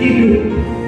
filho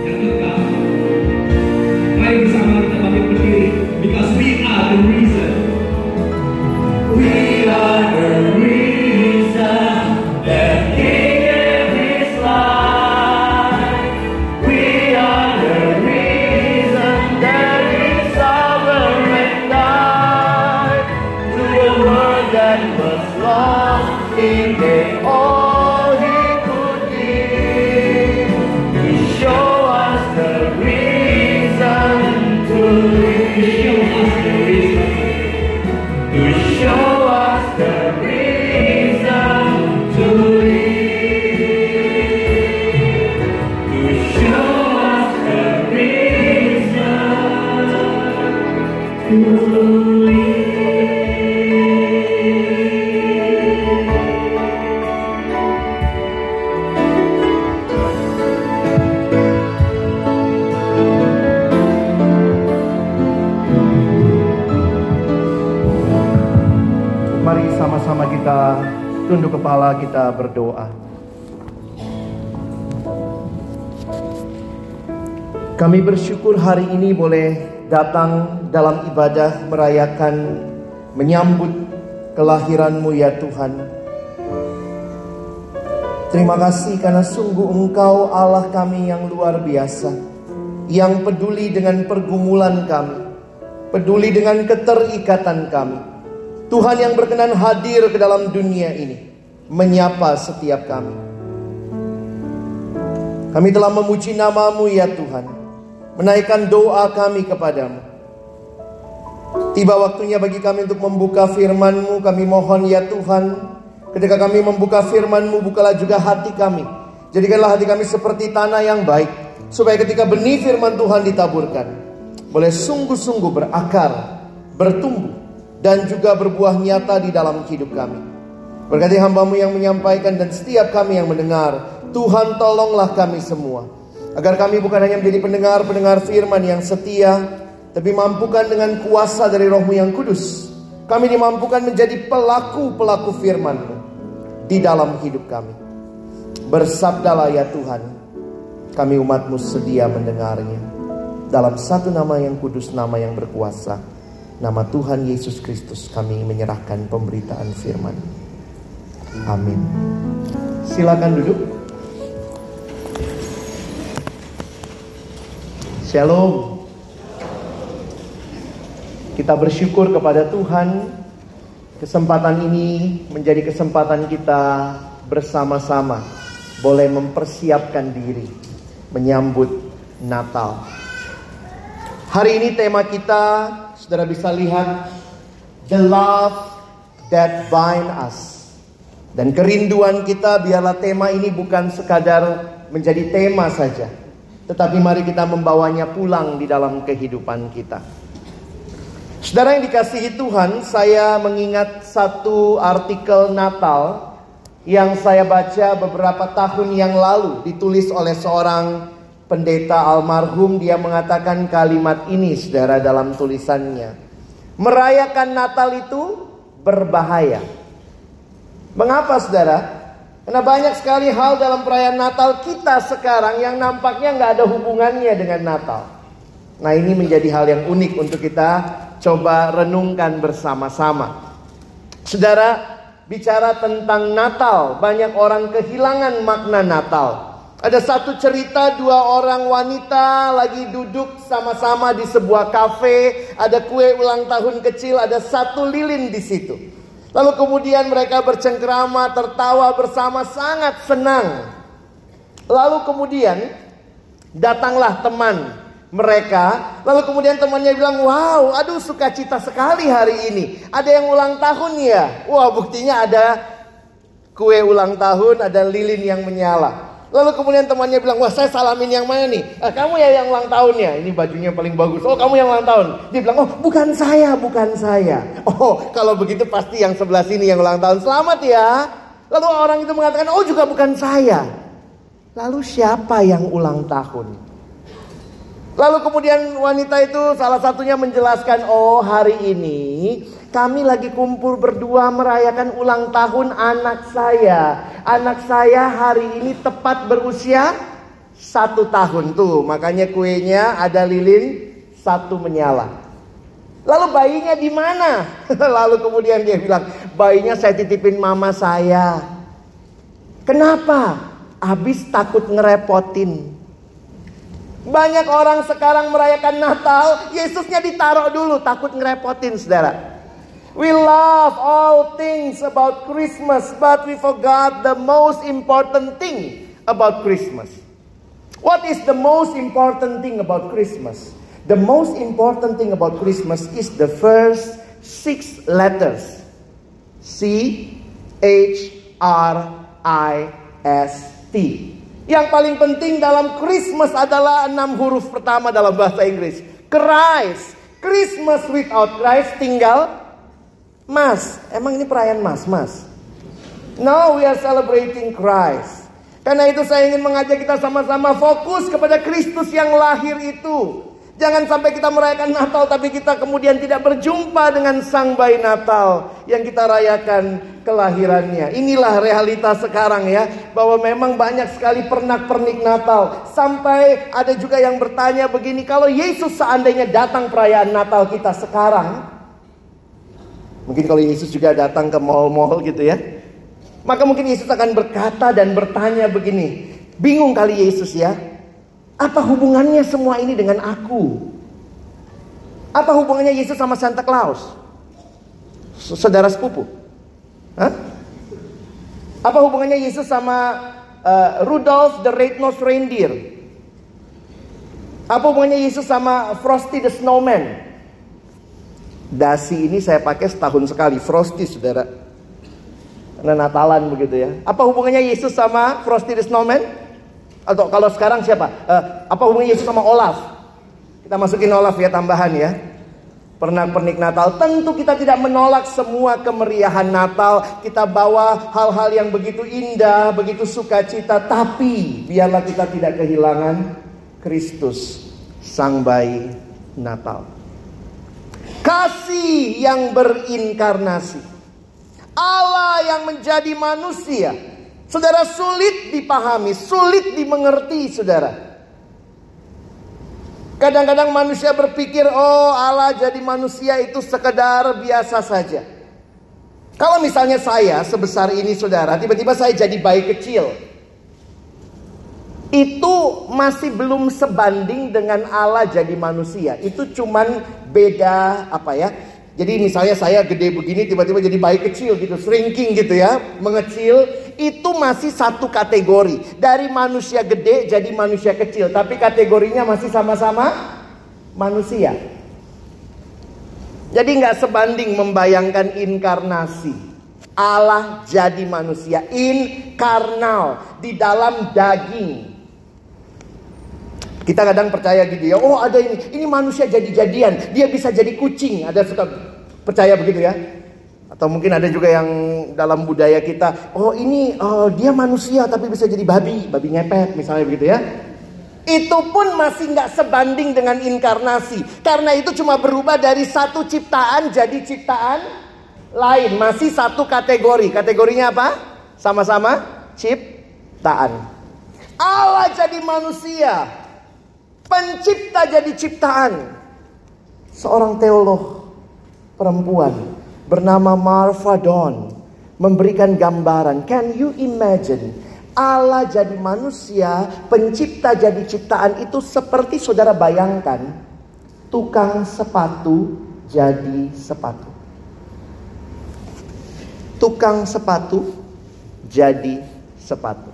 bersyukur hari ini boleh datang dalam ibadah merayakan menyambut kelahiranmu ya Tuhan. Terima kasih karena sungguh Engkau Allah kami yang luar biasa, yang peduli dengan pergumulan kami, peduli dengan keterikatan kami. Tuhan yang berkenan hadir ke dalam dunia ini, menyapa setiap kami. Kami telah memuji namamu ya Tuhan menaikkan doa kami kepadamu. Tiba waktunya bagi kami untuk membuka firman-Mu, kami mohon ya Tuhan, ketika kami membuka firman-Mu, bukalah juga hati kami. Jadikanlah hati kami seperti tanah yang baik, supaya ketika benih firman Tuhan ditaburkan, boleh sungguh-sungguh berakar, bertumbuh, dan juga berbuah nyata di dalam hidup kami. Berkati hambamu yang menyampaikan dan setiap kami yang mendengar, Tuhan tolonglah kami semua Agar kami bukan hanya menjadi pendengar-pendengar firman yang setia, tapi mampukan dengan kuasa dari rohmu yang kudus. Kami dimampukan menjadi pelaku-pelaku firman-Mu di dalam hidup kami. Bersabdalah ya Tuhan, kami umatmu sedia mendengarnya. Dalam satu nama yang kudus, nama yang berkuasa, nama Tuhan Yesus Kristus kami menyerahkan pemberitaan firman. Amin. Silakan duduk. Shalom. Kita bersyukur kepada Tuhan. Kesempatan ini menjadi kesempatan kita bersama-sama boleh mempersiapkan diri menyambut Natal. Hari ini tema kita, saudara bisa lihat, the love that bind us. Dan kerinduan kita biarlah tema ini bukan sekadar menjadi tema saja tetapi mari kita membawanya pulang di dalam kehidupan kita. Saudara yang dikasihi Tuhan, saya mengingat satu artikel Natal yang saya baca beberapa tahun yang lalu ditulis oleh seorang pendeta almarhum dia mengatakan kalimat ini saudara dalam tulisannya. Merayakan Natal itu berbahaya. Mengapa saudara? Karena banyak sekali hal dalam perayaan Natal kita sekarang yang nampaknya nggak ada hubungannya dengan Natal. Nah ini menjadi hal yang unik untuk kita coba renungkan bersama-sama. Saudara, bicara tentang Natal, banyak orang kehilangan makna Natal. Ada satu cerita dua orang wanita lagi duduk sama-sama di sebuah kafe, ada kue ulang tahun kecil, ada satu lilin di situ. Lalu kemudian mereka bercengkrama, tertawa bersama, sangat senang. Lalu kemudian datanglah teman mereka. Lalu kemudian temannya bilang, wow, aduh sukacita sekali hari ini. Ada yang ulang tahun ya? Wah buktinya ada kue ulang tahun, ada lilin yang menyala. Lalu kemudian temannya bilang, wah saya salamin yang mana nih? Ah, kamu ya yang ulang tahun ya? Ini bajunya paling bagus. Oh kamu yang ulang tahun. Dia bilang, oh bukan saya, bukan saya. Oh kalau begitu pasti yang sebelah sini yang ulang tahun. Selamat ya. Lalu orang itu mengatakan, oh juga bukan saya. Lalu siapa yang ulang tahun? Lalu kemudian wanita itu salah satunya menjelaskan, oh hari ini kami lagi kumpul berdua merayakan ulang tahun anak saya. Anak saya hari ini tepat berusia satu tahun tuh. Makanya kuenya ada lilin satu menyala. Lalu bayinya di mana? Lalu kemudian dia bilang, bayinya saya titipin mama saya. Kenapa? Habis takut ngerepotin. Banyak orang sekarang merayakan Natal, Yesusnya ditaruh dulu, takut ngerepotin saudara. We love all things about Christmas, but we forgot the most important thing about Christmas. What is the most important thing about Christmas? The most important thing about Christmas is the first six letters C H R I S T. Yang paling penting dalam Christmas adalah enam huruf pertama dalam bahasa Inggris. Christ. Christmas without Christ tinggal Mas, emang ini perayaan mas, mas? No, we are celebrating Christ. Karena itu saya ingin mengajak kita sama-sama fokus kepada Kristus yang lahir itu. Jangan sampai kita merayakan Natal tapi kita kemudian tidak berjumpa dengan sang bayi Natal yang kita rayakan kelahirannya. Inilah realitas sekarang ya, bahwa memang banyak sekali pernak-pernik Natal. Sampai ada juga yang bertanya begini, kalau Yesus seandainya datang perayaan Natal kita sekarang, mungkin kalau Yesus juga datang ke mall-mall gitu ya, maka mungkin Yesus akan berkata dan bertanya begini, bingung kali Yesus ya, apa hubungannya semua ini dengan aku? Apa hubungannya Yesus sama Santa Claus? Saudara sepupu? Hah? Apa hubungannya Yesus sama uh, Rudolph the Red-Nosed Reindeer? Apa hubungannya Yesus sama Frosty the Snowman? Dasi ini saya pakai setahun sekali, Frosty saudara. Karena Natalan begitu ya. Apa hubungannya Yesus sama Frosty the Snowman? Atau kalau sekarang siapa? Uh, apa hubungannya Yesus sama Olaf? Kita masukin Olaf ya tambahan ya. Pernah pernik Natal. Tentu kita tidak menolak semua kemeriahan Natal. Kita bawa hal-hal yang begitu indah, begitu sukacita. Tapi biarlah kita tidak kehilangan Kristus, Sang Bayi Natal. Kasih yang berinkarnasi. Allah yang menjadi manusia Saudara sulit dipahami, sulit dimengerti saudara. Kadang-kadang manusia berpikir, oh Allah jadi manusia itu sekedar biasa saja. Kalau misalnya saya sebesar ini saudara, tiba-tiba saya jadi bayi kecil. Itu masih belum sebanding dengan Allah jadi manusia. Itu cuman beda apa ya? Jadi misalnya saya gede begini tiba-tiba jadi bayi kecil gitu, shrinking gitu ya, mengecil itu masih satu kategori. Dari manusia gede jadi manusia kecil, tapi kategorinya masih sama-sama manusia. Jadi nggak sebanding membayangkan inkarnasi. Allah jadi manusia, inkarnal di dalam daging. Kita kadang percaya gitu ya, oh ada ini, ini manusia jadi-jadian, dia bisa jadi kucing. Ada suka percaya begitu ya? Atau mungkin ada juga yang dalam budaya kita, oh ini oh, dia manusia tapi bisa jadi babi, babi ngepet misalnya begitu ya. Itu pun masih nggak sebanding dengan inkarnasi. Karena itu cuma berubah dari satu ciptaan jadi ciptaan lain. Masih satu kategori. Kategorinya apa? Sama-sama ciptaan. Allah jadi manusia. Pencipta jadi ciptaan. Seorang teolog perempuan bernama Marfa Dawn memberikan gambaran. Can you imagine? Allah jadi manusia, pencipta jadi ciptaan itu seperti saudara bayangkan tukang sepatu jadi sepatu. Tukang sepatu jadi sepatu.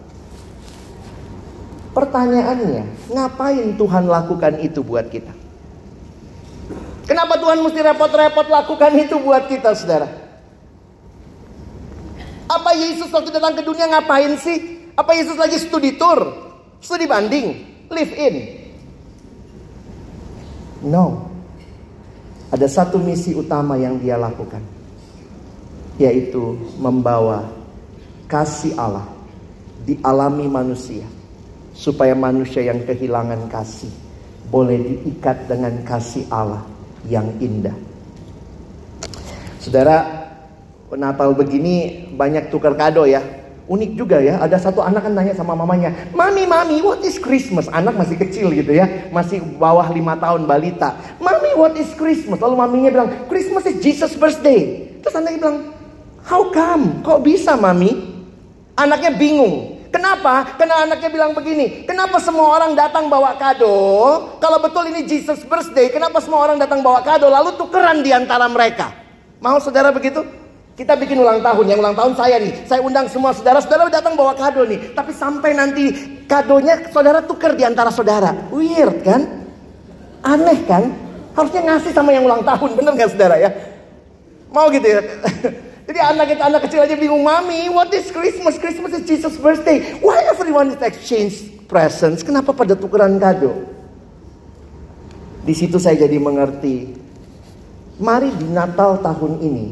Pertanyaannya, ngapain Tuhan lakukan itu buat kita? Kenapa Tuhan mesti repot-repot lakukan itu buat kita, saudara? Apa Yesus waktu datang ke dunia ngapain sih? Apa Yesus lagi studi tour? Studi banding? Live in? No. Ada satu misi utama yang dia lakukan. Yaitu membawa kasih Allah dialami manusia supaya manusia yang kehilangan kasih boleh diikat dengan kasih Allah yang indah. Saudara, Natal begini banyak tukar kado ya. Unik juga ya, ada satu anak kan nanya sama mamanya, Mami, Mami, what is Christmas? Anak masih kecil gitu ya, masih bawah lima tahun balita. Mami, what is Christmas? Lalu maminya bilang, Christmas is Jesus birthday. Terus anaknya bilang, how come? Kok bisa Mami? Anaknya bingung. Kenapa? Karena anaknya bilang begini, kenapa semua orang datang bawa kado? Kalau betul ini Jesus birthday, kenapa semua orang datang bawa kado lalu tukeran di antara mereka? Mau saudara begitu? Kita bikin ulang tahun, yang ulang tahun saya nih. Saya undang semua saudara, saudara datang bawa kado nih. Tapi sampai nanti kadonya saudara tuker di antara saudara. Weird kan? Aneh kan? Harusnya ngasih sama yang ulang tahun, bener gak saudara ya? Mau gitu ya? Jadi anak kita anak kecil aja bingung, mami, what is Christmas? Christmas is Jesus' birthday. Why everyone is exchange presents? Kenapa pada tukeran kado? Di situ saya jadi mengerti. Mari di Natal tahun ini,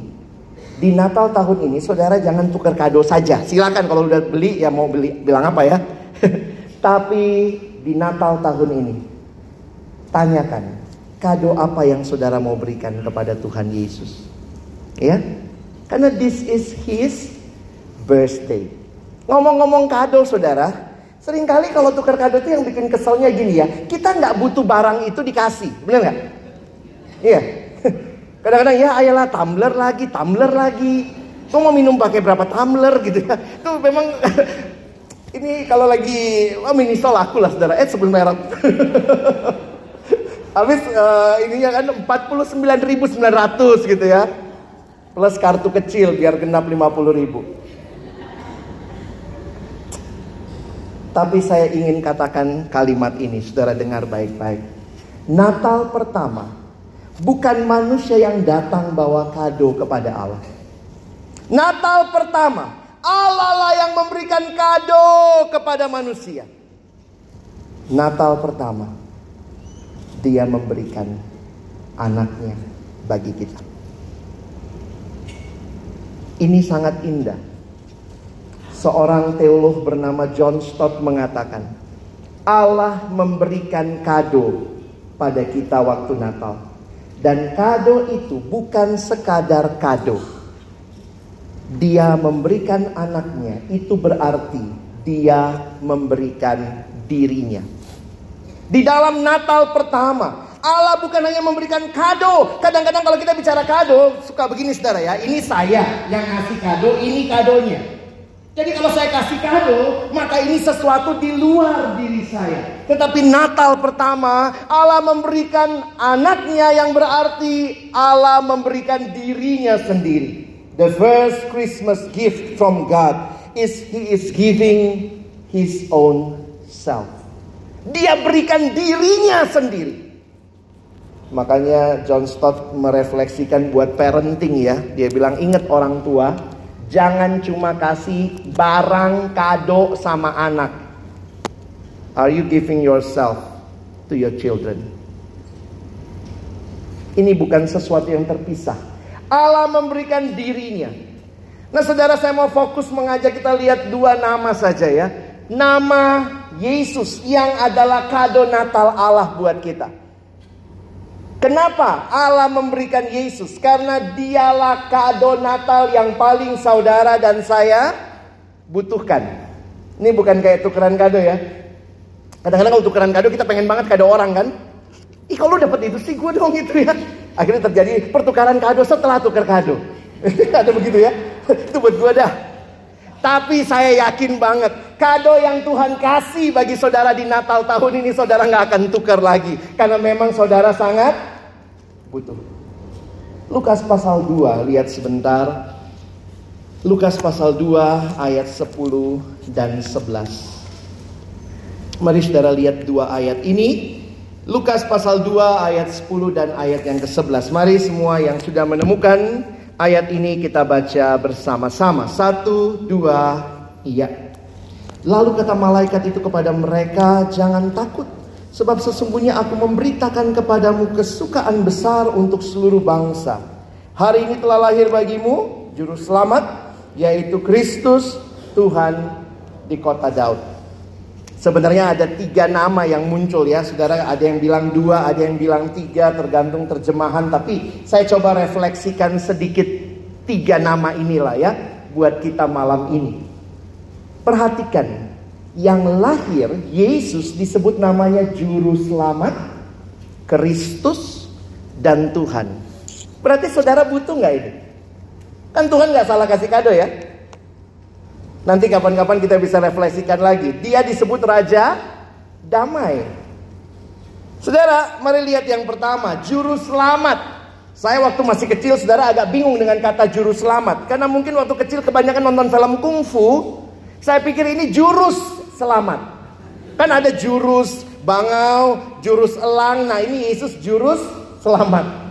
di Natal tahun ini, saudara jangan tukar kado saja. Silakan kalau udah beli ya mau beli bilang apa ya. Tapi di Natal tahun ini, tanyakan kado apa yang saudara mau berikan kepada Tuhan Yesus? Ya, karena this is His birthday. Ngomong-ngomong kado, saudara, sering kali kalau tukar kado itu yang bikin keselnya gini ya, kita nggak butuh barang itu dikasih, benar nggak? Iya. Kadang-kadang ya ayolah tumbler lagi, tumbler lagi. Kau mau minum pakai berapa tumbler gitu ya? Itu memang ini kalau lagi wah mini sol aku lah saudara. Eh sebelum merek. Habis uh, ininya kan 49.900 gitu ya. Plus kartu kecil biar genap 50.000. Tapi saya ingin katakan kalimat ini, saudara dengar baik-baik. Natal pertama, bukan manusia yang datang bawa kado kepada Allah. Natal pertama, Allah lah yang memberikan kado kepada manusia. Natal pertama, dia memberikan anaknya bagi kita. Ini sangat indah Seorang teolog bernama John Stott mengatakan, Allah memberikan kado pada kita waktu Natal. Dan kado itu bukan sekadar kado. Dia memberikan anaknya, itu berarti dia memberikan dirinya. Di dalam Natal pertama, Allah bukan hanya memberikan kado. Kadang-kadang kalau kita bicara kado, suka begini saudara ya. Ini saya yang ngasih kado, ini kadonya. Jadi kalau saya kasih kado, maka ini sesuatu di luar diri saya. Tetapi Natal pertama, Allah memberikan anaknya yang berarti Allah memberikan dirinya sendiri. The first Christmas gift from God is He is giving His own self. Dia berikan dirinya sendiri. Makanya John Stott merefleksikan buat parenting ya. Dia bilang ingat orang tua Jangan cuma kasih barang kado sama anak. Are you giving yourself to your children? Ini bukan sesuatu yang terpisah. Allah memberikan dirinya. Nah saudara saya mau fokus mengajak kita lihat dua nama saja ya. Nama Yesus yang adalah kado Natal Allah buat kita. Kenapa Allah memberikan Yesus? Karena dialah kado Natal yang paling saudara dan saya butuhkan. Ini bukan kayak tukeran kado ya. Kadang-kadang kalau tukeran kado kita pengen banget kado orang kan. Ih kalau dapat itu sih gue dong itu ya. Akhirnya terjadi pertukaran kado setelah tukar kado. Ada begitu ya. itu buat gue dah. Tapi saya yakin banget kado yang Tuhan kasih bagi saudara di Natal tahun ini saudara nggak akan tukar lagi. Karena memang saudara sangat butuh. Lukas pasal 2, lihat sebentar. Lukas pasal 2 ayat 10 dan 11. Mari saudara lihat dua ayat ini. Lukas pasal 2 ayat 10 dan ayat yang ke-11. Mari semua yang sudah menemukan ayat ini kita baca bersama-sama. Satu, dua, iya. Lalu kata malaikat itu kepada mereka, jangan takut. Sebab sesungguhnya aku memberitakan kepadamu kesukaan besar untuk seluruh bangsa. Hari ini telah lahir bagimu juru selamat, yaitu Kristus Tuhan di kota Daud. Sebenarnya ada tiga nama yang muncul ya, saudara. Ada yang bilang dua, ada yang bilang tiga, tergantung terjemahan. Tapi saya coba refleksikan sedikit tiga nama inilah ya, buat kita malam ini. Perhatikan yang lahir Yesus disebut namanya juru selamat, Kristus dan Tuhan. Berarti saudara butuh nggak ini? Kan Tuhan nggak salah kasih kado ya. Nanti kapan-kapan kita bisa refleksikan lagi. Dia disebut Raja Damai. Saudara, mari lihat yang pertama, juru selamat. Saya waktu masih kecil, saudara agak bingung dengan kata juru selamat. Karena mungkin waktu kecil kebanyakan nonton film kungfu. Saya pikir ini jurus selamat. Kan ada jurus bangau, jurus elang. Nah ini Yesus jurus selamat.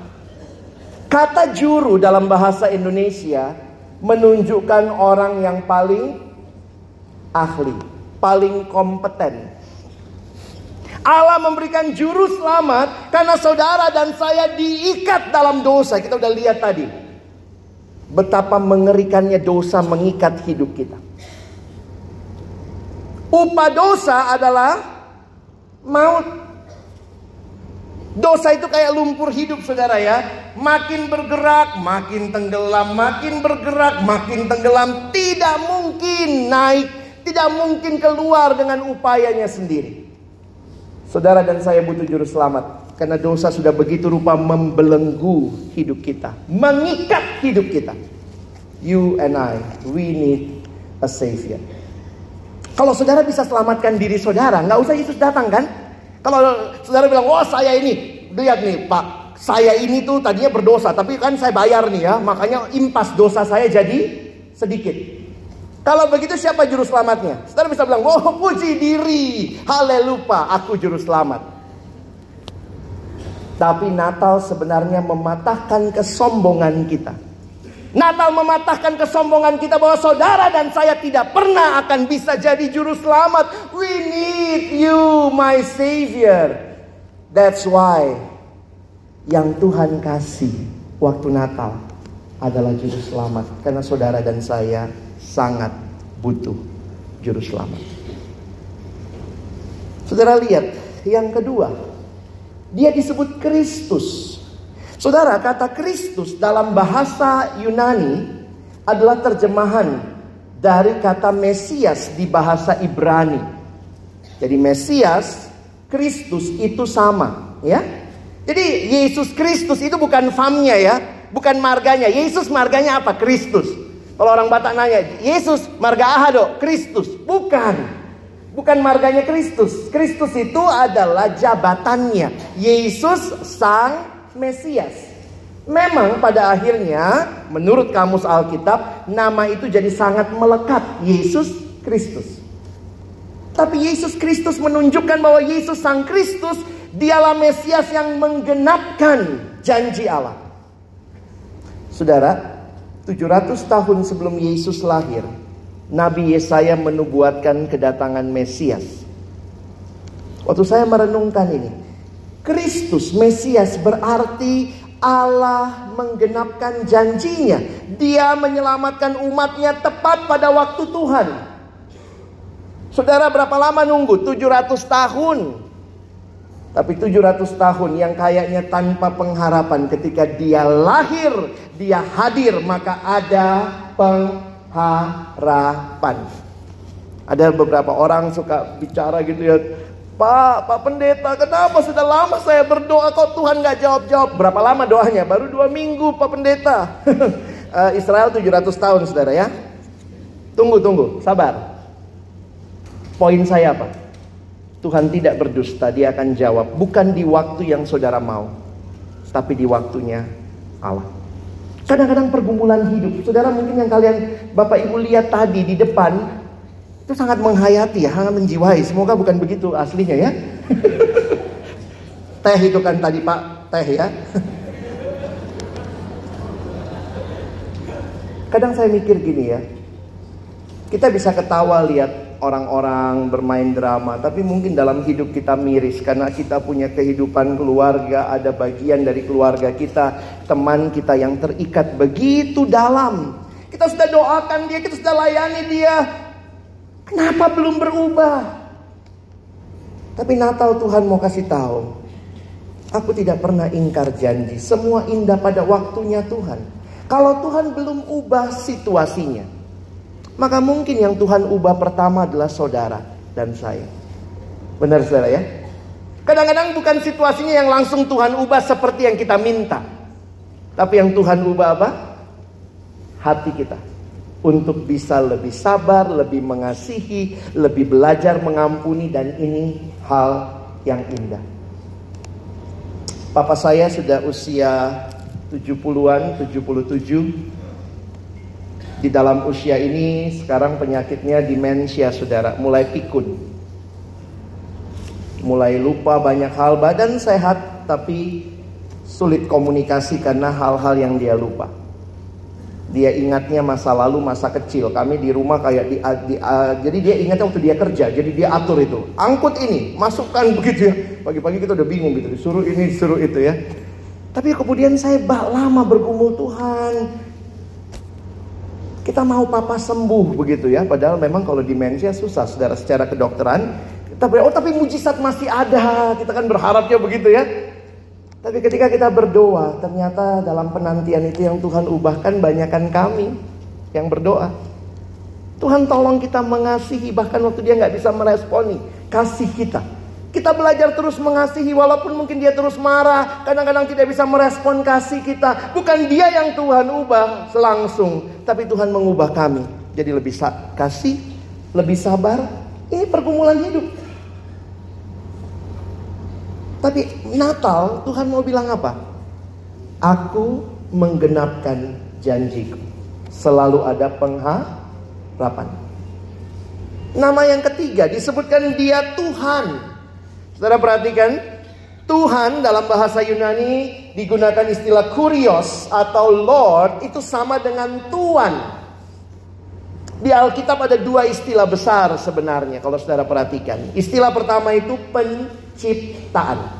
Kata juru dalam bahasa Indonesia menunjukkan orang yang paling ahli, paling kompeten. Allah memberikan juru selamat karena saudara dan saya diikat dalam dosa. Kita udah lihat tadi. Betapa mengerikannya dosa mengikat hidup kita. Upah dosa adalah maut. Dosa itu kayak lumpur hidup saudara ya. Makin bergerak, makin tenggelam, makin bergerak, makin tenggelam. Tidak mungkin naik, tidak mungkin keluar dengan upayanya sendiri. Saudara dan saya butuh juru selamat. Karena dosa sudah begitu rupa membelenggu hidup kita. Mengikat hidup kita. You and I, we need a savior. Kalau saudara bisa selamatkan diri saudara, nggak usah Yesus datang kan? Kalau saudara bilang, oh saya ini, lihat nih Pak, saya ini tuh tadinya berdosa, tapi kan saya bayar nih ya, makanya impas dosa saya jadi sedikit. Kalau begitu siapa juru selamatnya? Saudara bisa bilang, oh puji diri, haleluya, aku juru selamat. Tapi Natal sebenarnya mematahkan kesombongan kita. Natal mematahkan kesombongan kita bahwa saudara dan saya tidak pernah akan bisa jadi juru selamat. We need you, my savior. That's why yang Tuhan kasih waktu Natal adalah juru selamat karena saudara dan saya sangat butuh juru selamat. Saudara lihat yang kedua, dia disebut Kristus. Saudara, kata Kristus dalam bahasa Yunani adalah terjemahan dari kata Mesias di bahasa Ibrani. Jadi Mesias, Kristus itu sama, ya. Jadi Yesus Kristus itu bukan famnya ya, bukan marganya. Yesus marganya apa? Kristus. Kalau orang Batak nanya, Yesus marga Ahado, Kristus. Bukan. Bukan marganya Kristus. Kristus itu adalah jabatannya. Yesus sang Mesias. Memang pada akhirnya menurut kamus Alkitab nama itu jadi sangat melekat Yesus Kristus. Tapi Yesus Kristus menunjukkan bahwa Yesus Sang Kristus dialah Mesias yang menggenapkan janji Allah. Saudara, 700 tahun sebelum Yesus lahir, Nabi Yesaya menubuatkan kedatangan Mesias. Waktu saya merenungkan ini, Kristus Mesias berarti Allah menggenapkan janjinya. Dia menyelamatkan umatnya tepat pada waktu Tuhan. Saudara berapa lama nunggu? 700 tahun. Tapi 700 tahun yang kayaknya tanpa pengharapan ketika dia lahir, dia hadir, maka ada pengharapan. Ada beberapa orang suka bicara gitu ya, Pak, Pak Pendeta, kenapa sudah lama saya berdoa kok Tuhan nggak jawab-jawab? Berapa lama doanya? Baru dua minggu Pak Pendeta. uh, Israel 700 tahun saudara ya. Tunggu, tunggu, sabar. Poin saya apa? Tuhan tidak berdusta, dia akan jawab. Bukan di waktu yang saudara mau. Tapi di waktunya Allah. Kadang-kadang pergumulan hidup. Saudara mungkin yang kalian Bapak Ibu lihat tadi di depan itu sangat menghayati ya, sangat menjiwai. Semoga bukan begitu aslinya ya. teh itu kan tadi Pak, teh ya. Kadang saya mikir gini ya. Kita bisa ketawa lihat orang-orang bermain drama, tapi mungkin dalam hidup kita miris karena kita punya kehidupan keluarga, ada bagian dari keluarga kita, teman kita yang terikat begitu dalam. Kita sudah doakan dia, kita sudah layani dia, Kenapa belum berubah? Tapi Natal Tuhan mau kasih tahu. Aku tidak pernah ingkar janji. Semua indah pada waktunya Tuhan. Kalau Tuhan belum ubah situasinya. Maka mungkin yang Tuhan ubah pertama adalah saudara dan saya. Benar saudara ya? Kadang-kadang bukan situasinya yang langsung Tuhan ubah seperti yang kita minta. Tapi yang Tuhan ubah apa? Hati kita untuk bisa lebih sabar, lebih mengasihi, lebih belajar mengampuni dan ini hal yang indah. Papa saya sudah usia 70-an, 77. Di dalam usia ini sekarang penyakitnya demensia saudara, mulai pikun. Mulai lupa banyak hal, badan sehat tapi sulit komunikasi karena hal-hal yang dia lupa. Dia ingatnya masa lalu, masa kecil. Kami di rumah kayak di, di uh, jadi dia ingatnya waktu dia kerja. Jadi dia atur itu. Angkut ini, masukkan begitu ya. Pagi-pagi kita udah bingung gitu. Disuruh ini, disuruh itu ya. Tapi kemudian saya bak lama bergumul Tuhan. Kita mau papa sembuh begitu ya. Padahal memang kalau demensia susah. Saudara secara kedokteran. Kita oh tapi mujizat masih ada. Kita kan berharapnya begitu ya. Tapi ketika kita berdoa, ternyata dalam penantian itu yang Tuhan ubahkan banyakkan kami yang berdoa. Tuhan tolong kita mengasihi bahkan waktu dia nggak bisa meresponi kasih kita. Kita belajar terus mengasihi walaupun mungkin dia terus marah, kadang-kadang tidak bisa merespon kasih kita. Bukan dia yang Tuhan ubah langsung, tapi Tuhan mengubah kami jadi lebih kasih, lebih sabar. Ini pergumulan hidup. Tapi Natal Tuhan mau bilang apa? Aku menggenapkan janjiku. Selalu ada pengharapan. Nama yang ketiga disebutkan dia Tuhan. Saudara perhatikan, Tuhan dalam bahasa Yunani digunakan istilah kurios atau Lord itu sama dengan Tuhan. Di Alkitab ada dua istilah besar sebenarnya kalau saudara perhatikan. Istilah pertama itu penciptaan.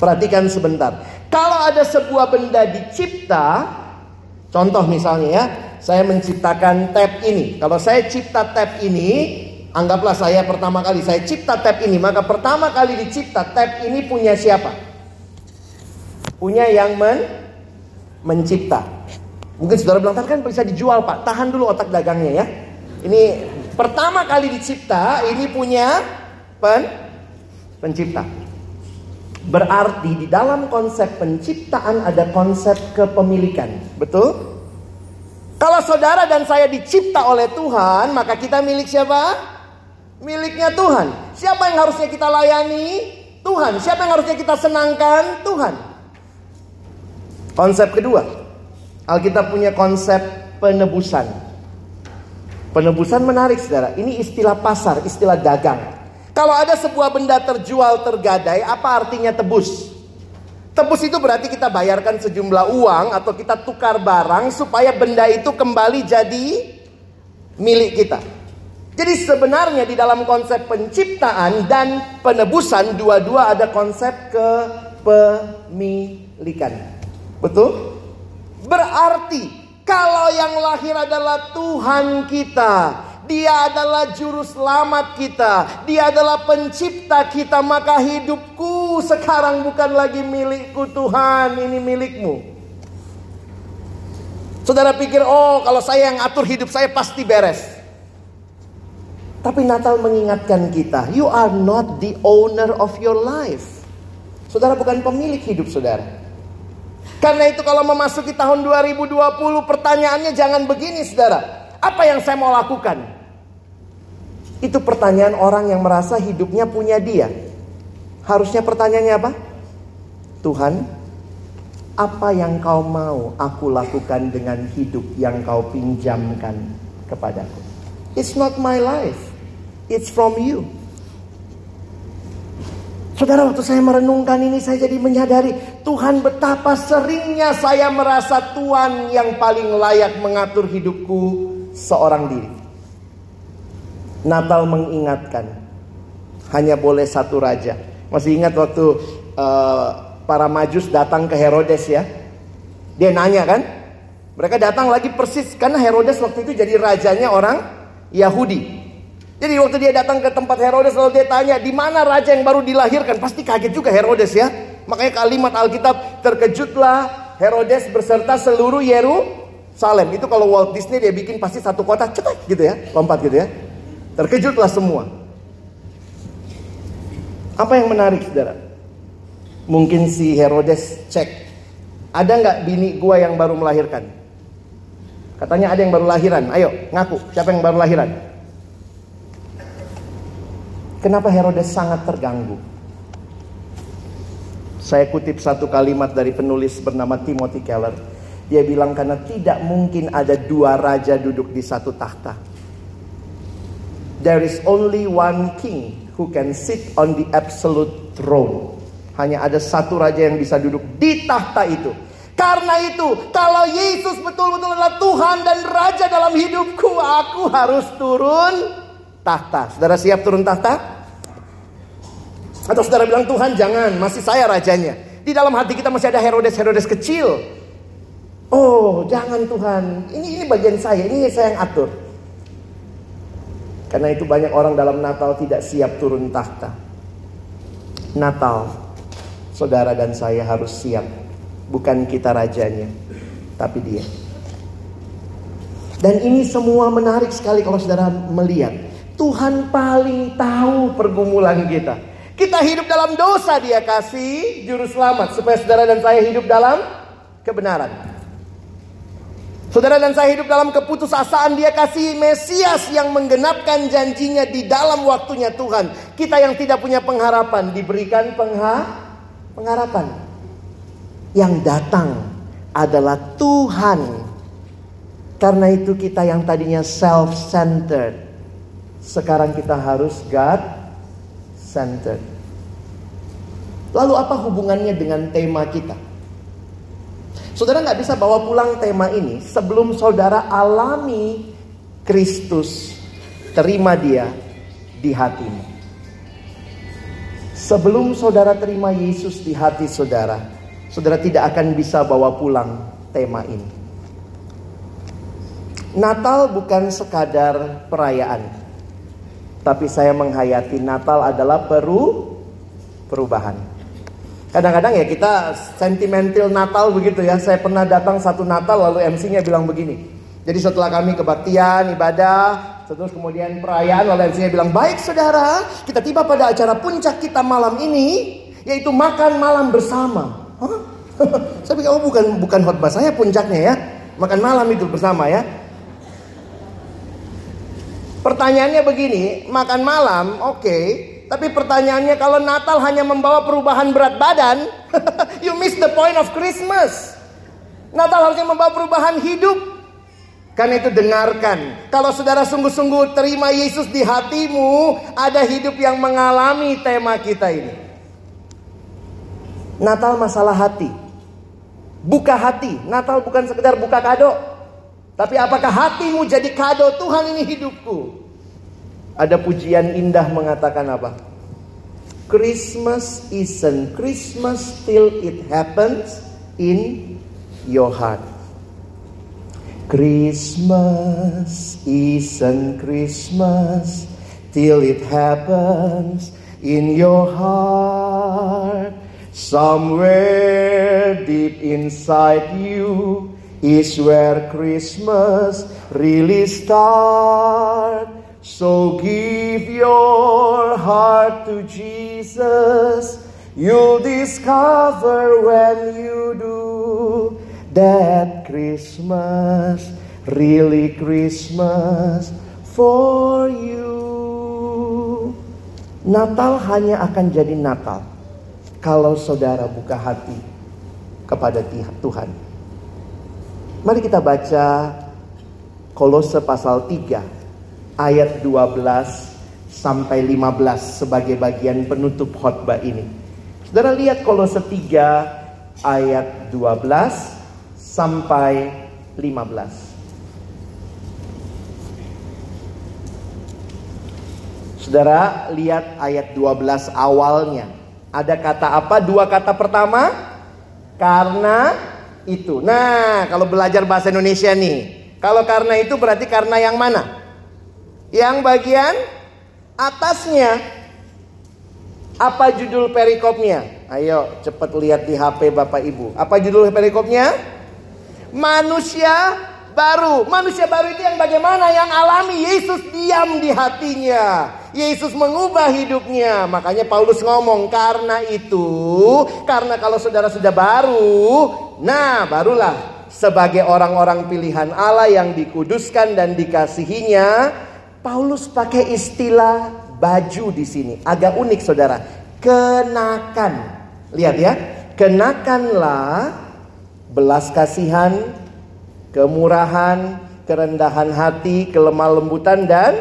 Perhatikan sebentar. Kalau ada sebuah benda dicipta, contoh misalnya ya, saya menciptakan tab ini. Kalau saya cipta tab ini, Anggaplah saya pertama kali saya cipta tab ini, maka pertama kali dicipta tab ini punya siapa? Punya yang men mencipta. Mungkin saudara bilang kan bisa dijual pak, tahan dulu otak dagangnya ya. Ini pertama kali dicipta, ini punya pen pencipta. Berarti di dalam konsep penciptaan ada konsep kepemilikan, betul? Kalau saudara dan saya dicipta oleh Tuhan, maka kita milik siapa? miliknya Tuhan. Siapa yang harusnya kita layani? Tuhan. Siapa yang harusnya kita senangkan? Tuhan. Konsep kedua, Alkitab punya konsep penebusan. Penebusan menarik saudara. Ini istilah pasar, istilah dagang. Kalau ada sebuah benda terjual tergadai, apa artinya tebus? Tebus itu berarti kita bayarkan sejumlah uang atau kita tukar barang supaya benda itu kembali jadi milik kita. Jadi sebenarnya di dalam konsep penciptaan dan penebusan dua-dua ada konsep kepemilikan. Betul? Berarti kalau yang lahir adalah Tuhan kita, dia adalah juru selamat kita. Dia adalah pencipta kita. Maka hidupku sekarang bukan lagi milikku Tuhan. Ini milikmu. Saudara pikir, oh kalau saya yang atur hidup saya pasti beres. Tapi Natal mengingatkan kita, you are not the owner of your life. Saudara bukan pemilik hidup saudara. Karena itu kalau memasuki tahun 2020 pertanyaannya jangan begini saudara. Apa yang saya mau lakukan? Itu pertanyaan orang yang merasa hidupnya punya dia. Harusnya pertanyaannya apa? Tuhan, apa yang kau mau aku lakukan dengan hidup yang kau pinjamkan kepadaku? It's not my life. It's from you. Saudara, waktu saya merenungkan ini, saya jadi menyadari Tuhan betapa seringnya saya merasa Tuhan yang paling layak mengatur hidupku seorang diri. Natal mengingatkan hanya boleh satu raja. Masih ingat waktu uh, para majus datang ke Herodes ya? Dia nanya kan? Mereka datang lagi persis karena Herodes waktu itu jadi rajanya orang Yahudi. Jadi waktu dia datang ke tempat Herodes lalu dia tanya di mana raja yang baru dilahirkan. Pasti kaget juga Herodes ya. Makanya kalimat Alkitab terkejutlah Herodes beserta seluruh Yerusalem. Itu kalau Walt Disney dia bikin pasti satu kota cepat gitu ya, lompat gitu ya. Terkejutlah semua. Apa yang menarik saudara? Mungkin si Herodes cek ada nggak bini gua yang baru melahirkan? Katanya ada yang baru lahiran. Ayo ngaku siapa yang baru lahiran? Kenapa Herodes sangat terganggu? Saya kutip satu kalimat dari penulis bernama Timothy Keller. Dia bilang karena tidak mungkin ada dua raja duduk di satu tahta. There is only one king who can sit on the absolute throne. Hanya ada satu raja yang bisa duduk di tahta itu. Karena itu, kalau Yesus betul-betul adalah Tuhan dan Raja dalam hidupku, aku harus turun tahta. Saudara siap turun tahta? Atau saudara bilang Tuhan jangan, masih saya rajanya. Di dalam hati kita masih ada Herodes-Herodes kecil. Oh jangan Tuhan, ini, ini bagian saya, ini saya yang atur. Karena itu banyak orang dalam Natal tidak siap turun tahta. Natal saudara dan saya harus siap. Bukan kita rajanya, tapi dia. Dan ini semua menarik sekali kalau saudara melihat. Tuhan paling tahu pergumulan kita. Kita hidup dalam dosa dia kasih juru selamat. Supaya saudara dan saya hidup dalam kebenaran. Saudara dan saya hidup dalam keputusasaan dia kasih Mesias yang menggenapkan janjinya di dalam waktunya Tuhan. Kita yang tidak punya pengharapan diberikan pengha pengharapan. Yang datang adalah Tuhan karena itu kita yang tadinya self-centered. Sekarang kita harus God-centered. Lalu apa hubungannya dengan tema kita? Saudara nggak bisa bawa pulang tema ini sebelum saudara alami Kristus, terima dia di hatimu. Sebelum saudara terima Yesus di hati saudara, saudara tidak akan bisa bawa pulang tema ini. Natal bukan sekadar perayaan. Tapi saya menghayati Natal adalah peru perubahan. Kadang-kadang ya kita sentimental Natal begitu ya. Saya pernah datang satu Natal lalu MC-nya bilang begini. Jadi setelah kami kebaktian, ibadah, terus kemudian perayaan lalu MC-nya bilang, "Baik Saudara, kita tiba pada acara puncak kita malam ini yaitu makan malam bersama." Hah? saya pikir oh bukan bukan khotbah saya puncaknya ya. Makan malam itu bersama ya. Pertanyaannya begini, makan malam, oke. Okay. Tapi pertanyaannya kalau Natal hanya membawa perubahan berat badan, you miss the point of Christmas. Natal harusnya membawa perubahan hidup. Karena itu dengarkan. Kalau saudara sungguh-sungguh terima Yesus di hatimu, ada hidup yang mengalami tema kita ini. Natal masalah hati. Buka hati. Natal bukan sekedar buka kado. Tapi apakah hatimu jadi kado Tuhan ini hidupku? Ada pujian indah mengatakan apa? Christmas isn't Christmas till it happens in your heart. Christmas isn't Christmas till it happens in your heart. Somewhere deep inside you is where Christmas really starts. So give your heart to Jesus. You'll discover when you do that Christmas, really Christmas for you. Natal hanya akan jadi Natal kalau saudara buka hati kepada Tuhan. Mari kita baca Kolose pasal 3 ayat 12 sampai 15 sebagai bagian penutup khotbah ini. Saudara lihat Kolose 3 ayat 12 sampai 15. Saudara lihat ayat 12 awalnya. Ada kata apa? Dua kata pertama. Karena itu. Nah, kalau belajar bahasa Indonesia nih, kalau karena itu berarti karena yang mana? Yang bagian atasnya. Apa judul perikopnya? Ayo cepat lihat di HP Bapak Ibu. Apa judul perikopnya? Manusia baru. Manusia baru itu yang bagaimana? Yang alami Yesus diam di hatinya. Yesus mengubah hidupnya. Makanya Paulus ngomong karena itu, karena kalau saudara sudah baru, nah barulah sebagai orang-orang pilihan Allah yang dikuduskan dan dikasihinya, Paulus pakai istilah baju di sini. Agak unik saudara. Kenakan. Lihat ya. Kenakanlah belas kasihan, kemurahan, kerendahan hati, kelemah lembutan dan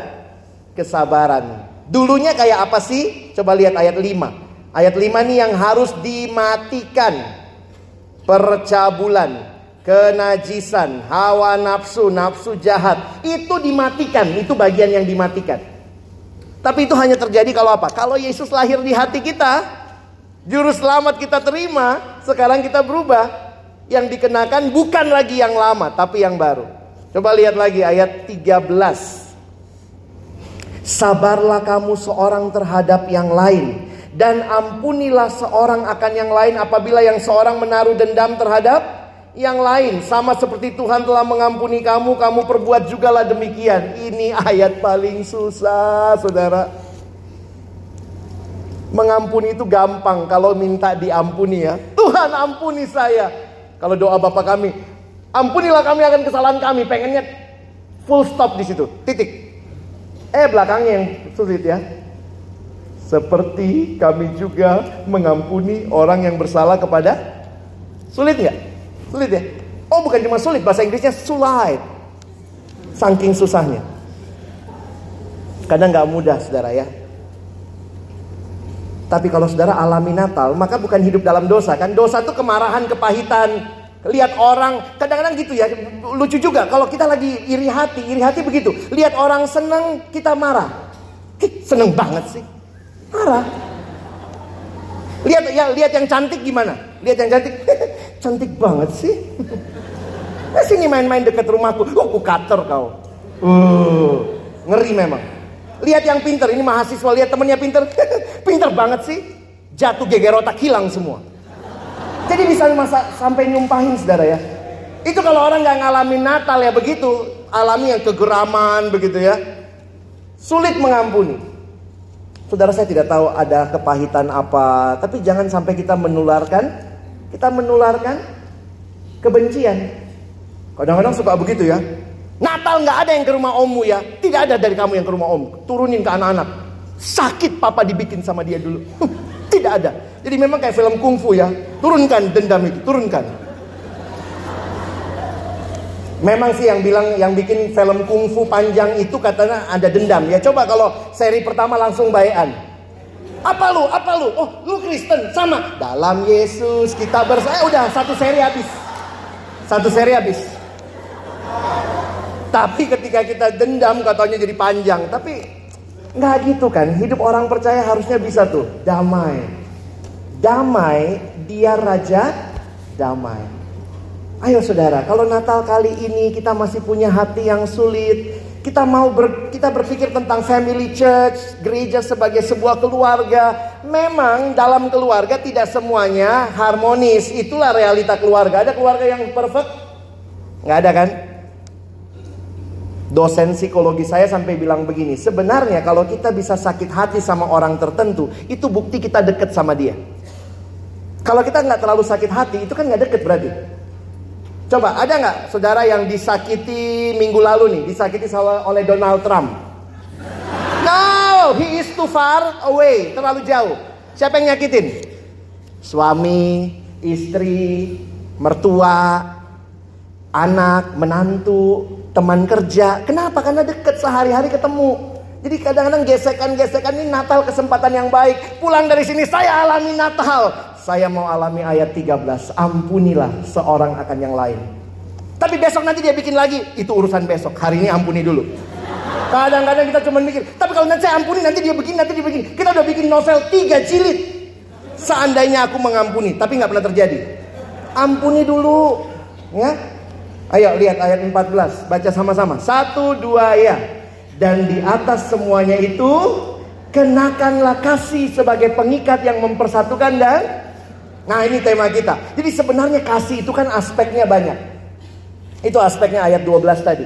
kesabaran. Dulunya kayak apa sih? Coba lihat ayat 5. Ayat 5 nih yang harus dimatikan. Percabulan, kenajisan, hawa nafsu, nafsu jahat. Itu dimatikan, itu bagian yang dimatikan. Tapi itu hanya terjadi kalau apa? Kalau Yesus lahir di hati kita, juru selamat kita terima, sekarang kita berubah. Yang dikenakan bukan lagi yang lama, tapi yang baru. Coba lihat lagi ayat 13. Sabarlah kamu seorang terhadap yang lain Dan ampunilah seorang akan yang lain apabila yang seorang menaruh dendam terhadap yang lain. Sama seperti Tuhan telah mengampuni kamu, kamu perbuat jugalah demikian. Ini ayat paling susah, saudara. Mengampuni itu gampang kalau minta diampuni ya. Tuhan ampuni saya. Kalau doa Bapak kami, ampunilah kami akan kesalahan kami. Pengennya full stop di situ, titik. Eh belakangnya yang sulit ya. Seperti kami juga mengampuni orang yang bersalah kepada Sulit nggak? Sulit ya? Oh bukan cuma sulit, bahasa Inggrisnya sulit. Saking susahnya. Kadang nggak mudah saudara ya. Tapi kalau saudara alami Natal, maka bukan hidup dalam dosa kan? Dosa itu kemarahan, kepahitan, lihat orang kadang-kadang gitu ya lucu juga kalau kita lagi iri hati iri hati begitu lihat orang seneng kita marah seneng banget sih marah lihat ya lihat yang cantik gimana lihat yang cantik cantik banget sih. Nah, sini main-main dekat rumahku. Oh aku kater kau. Uh, ngeri memang. Lihat yang pinter ini mahasiswa. Lihat temennya pinter. Pinter banget sih. Jatuh geger otak hilang semua. Jadi bisa masa sampai nyumpahin saudara ya. Itu kalau orang nggak ngalamin Natal ya begitu, alami yang kegeraman begitu ya. Sulit mengampuni. Saudara saya tidak tahu ada kepahitan apa, tapi jangan sampai kita menularkan, kita menularkan kebencian. Kadang-kadang suka begitu ya. Natal nggak ada yang ke rumah ommu ya, tidak ada dari kamu yang ke rumah om. Turunin ke anak-anak. Sakit papa dibikin sama dia dulu. Tidak ada. Jadi memang kayak film kungfu ya. Turunkan dendam itu, turunkan. Memang sih yang bilang yang bikin film kungfu panjang itu katanya ada dendam. Ya coba kalau seri pertama langsung bayan. Apa lu? Apa lu? Oh, lu Kristen sama. Dalam Yesus kita bersama. Eh, udah satu seri habis. Satu seri habis. Tapi ketika kita dendam katanya jadi panjang. Tapi nggak gitu kan. Hidup orang percaya harusnya bisa tuh damai. Damai dia raja damai. Ayo saudara, kalau Natal kali ini kita masih punya hati yang sulit, kita mau ber, kita berpikir tentang family church, gereja sebagai sebuah keluarga. Memang dalam keluarga tidak semuanya harmonis. Itulah realita keluarga. Ada keluarga yang perfect? Nggak ada kan? Dosen psikologi saya sampai bilang begini, sebenarnya kalau kita bisa sakit hati sama orang tertentu, itu bukti kita deket sama dia. Kalau kita nggak terlalu sakit hati, itu kan nggak deket berarti. Coba ada nggak saudara yang disakiti minggu lalu nih, disakiti oleh Donald Trump? No, he is too far away, terlalu jauh. Siapa yang nyakitin? Suami, istri, mertua, anak, menantu, teman kerja. Kenapa? Karena deket sehari-hari ketemu. Jadi kadang-kadang gesekan-gesekan ini Natal kesempatan yang baik. Pulang dari sini saya alami Natal. Saya mau alami ayat 13. Ampunilah seorang akan yang lain. Tapi besok nanti dia bikin lagi. Itu urusan besok. Hari ini ampuni dulu. Kadang-kadang kita cuma mikir. Tapi kalau nanti saya ampuni nanti dia begini, nanti dia begini. Kita udah bikin novel tiga jilid. Seandainya aku mengampuni. Tapi nggak pernah terjadi. Ampuni dulu. Ya. Ayo lihat ayat 14. Baca sama-sama. Satu, dua, ya. Dan di atas semuanya itu kenakanlah kasih sebagai pengikat yang mempersatukan dan Nah ini tema kita. Jadi sebenarnya kasih itu kan aspeknya banyak. Itu aspeknya ayat 12 tadi.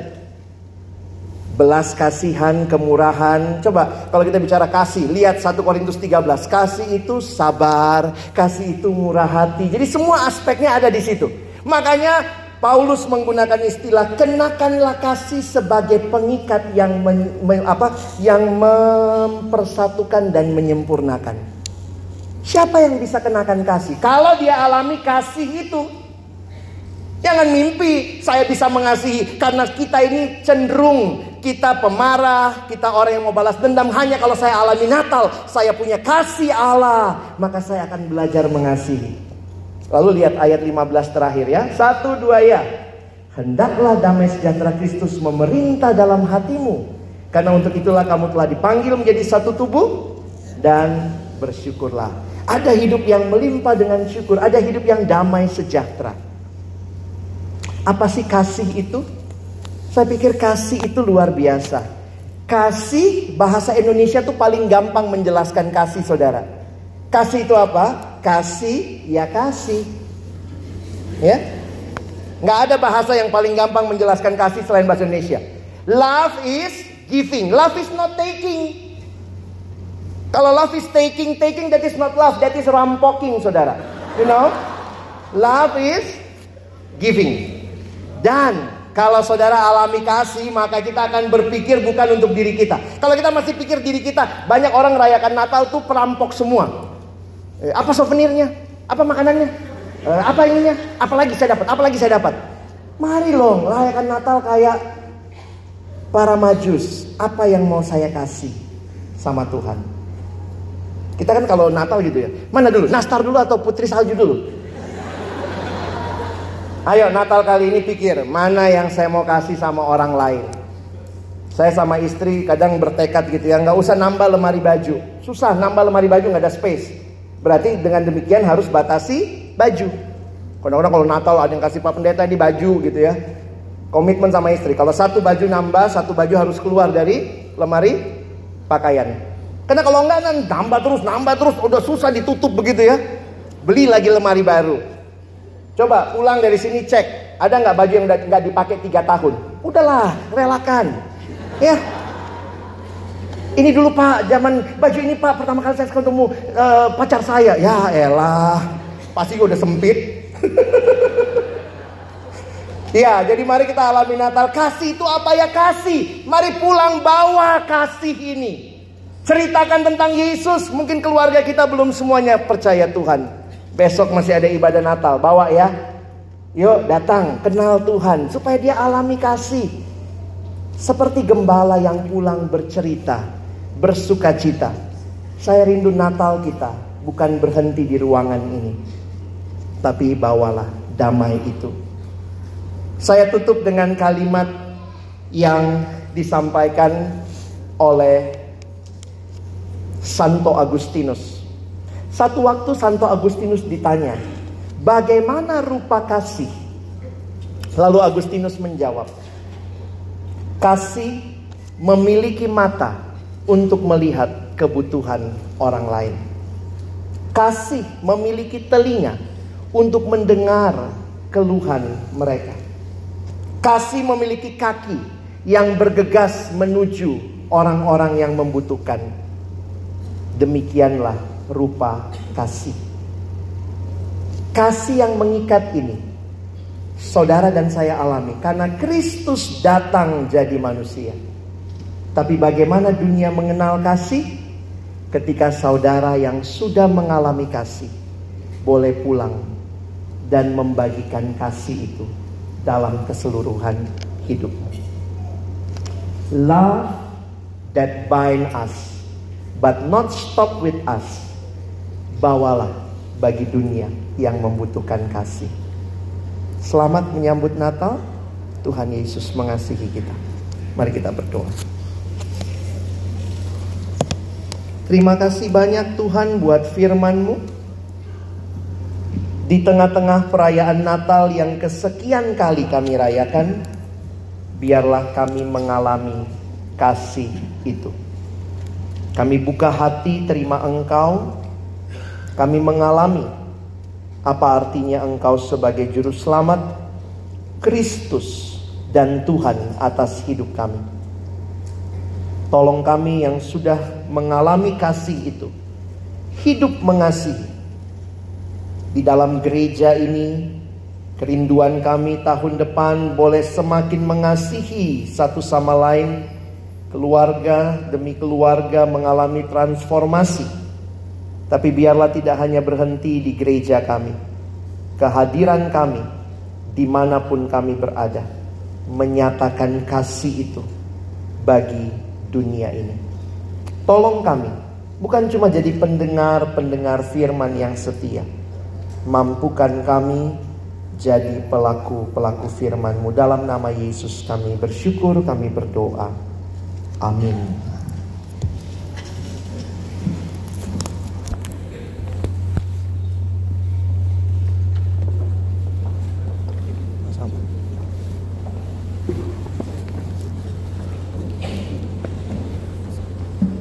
Belas kasihan, kemurahan. Coba kalau kita bicara kasih, lihat 1 Korintus 13. Kasih itu sabar, kasih itu murah hati. Jadi semua aspeknya ada di situ. Makanya Paulus menggunakan istilah kenakanlah kasih sebagai pengikat yang men, me, apa yang mempersatukan dan menyempurnakan. Siapa yang bisa kenakan kasih? Kalau dia alami kasih itu, jangan mimpi saya bisa mengasihi karena kita ini cenderung kita pemarah, kita orang yang mau balas dendam hanya kalau saya alami Natal, saya punya kasih Allah, maka saya akan belajar mengasihi. Lalu lihat ayat 15 terakhir ya. Satu dua ya. Hendaklah damai sejahtera Kristus memerintah dalam hatimu. Karena untuk itulah kamu telah dipanggil menjadi satu tubuh dan bersyukurlah. Ada hidup yang melimpah dengan syukur, ada hidup yang damai sejahtera. Apa sih kasih itu? Saya pikir kasih itu luar biasa. Kasih bahasa Indonesia tuh paling gampang menjelaskan kasih saudara. Kasih itu apa? Kasih ya kasih. Ya. Nggak ada bahasa yang paling gampang menjelaskan kasih selain bahasa Indonesia. Love is giving. Love is not taking. Kalau love is taking, taking that is not love, that is rampoking, saudara. You know? Love is giving. Dan kalau saudara alami kasih, maka kita akan berpikir bukan untuk diri kita. Kalau kita masih pikir diri kita, banyak orang rayakan Natal tuh perampok semua. Eh, apa souvenirnya? Apa makanannya? Uh, apa ininya? Apalagi saya dapat? Apalagi saya dapat? Mari loh, rayakan Natal kayak para majus. Apa yang mau saya kasih sama Tuhan? Kita kan kalau Natal gitu ya. Mana dulu? Nastar dulu atau Putri Salju dulu? Ayo Natal kali ini pikir mana yang saya mau kasih sama orang lain. Saya sama istri kadang bertekad gitu ya nggak usah nambah lemari baju. Susah nambah lemari baju nggak ada space. Berarti dengan demikian harus batasi baju. Kadang-kadang kalau Natal ada yang kasih Pak Pendeta di baju gitu ya. Komitmen sama istri. Kalau satu baju nambah, satu baju harus keluar dari lemari pakaian. Karena kalau enggak kan nambah terus, nambah terus, udah susah ditutup begitu ya. Beli lagi lemari baru. Coba pulang dari sini cek, ada nggak baju yang nggak dipakai tiga tahun? Udahlah, relakan. Ya, ini dulu pak, zaman baju ini pak pertama kali saya ketemu uh, pacar saya. Ya elah, Pasti gue udah sempit. ya, jadi mari kita alami Natal. Kasih itu apa ya kasih? Mari pulang bawa kasih ini. Ceritakan tentang Yesus. Mungkin keluarga kita belum semuanya percaya Tuhan. Besok masih ada ibadah Natal. Bawa ya. Yuk datang, kenal Tuhan. Supaya dia alami kasih. Seperti gembala yang pulang bercerita. Bersuka cita. Saya rindu Natal kita. Bukan berhenti di ruangan ini tapi bawalah damai itu. Saya tutup dengan kalimat yang disampaikan oleh Santo Agustinus. Satu waktu Santo Agustinus ditanya, "Bagaimana rupa kasih?" Lalu Agustinus menjawab, "Kasih memiliki mata untuk melihat kebutuhan orang lain. Kasih memiliki telinga untuk mendengar keluhan mereka. Kasih memiliki kaki yang bergegas menuju orang-orang yang membutuhkan. Demikianlah rupa kasih. Kasih yang mengikat ini, saudara dan saya alami karena Kristus datang jadi manusia. Tapi bagaimana dunia mengenal kasih ketika saudara yang sudah mengalami kasih boleh pulang dan membagikan kasih itu dalam keseluruhan hidupmu. Love that bind us, but not stop with us. Bawalah bagi dunia yang membutuhkan kasih. Selamat menyambut Natal. Tuhan Yesus mengasihi kita. Mari kita berdoa. Terima kasih banyak Tuhan buat firman-Mu. Di tengah-tengah perayaan Natal yang kesekian kali kami rayakan, biarlah kami mengalami kasih itu. Kami buka hati terima Engkau, kami mengalami apa artinya Engkau sebagai Juru Selamat, Kristus dan Tuhan atas hidup kami. Tolong kami yang sudah mengalami kasih itu, hidup mengasihi, di dalam gereja ini. Kerinduan kami tahun depan boleh semakin mengasihi satu sama lain. Keluarga demi keluarga mengalami transformasi. Tapi biarlah tidak hanya berhenti di gereja kami. Kehadiran kami di mana pun kami berada. Menyatakan kasih itu bagi dunia ini. Tolong kami, bukan cuma jadi pendengar-pendengar firman yang setia Mampukan kami jadi pelaku-pelaku firman-Mu. Dalam nama Yesus kami bersyukur, kami berdoa. Amin.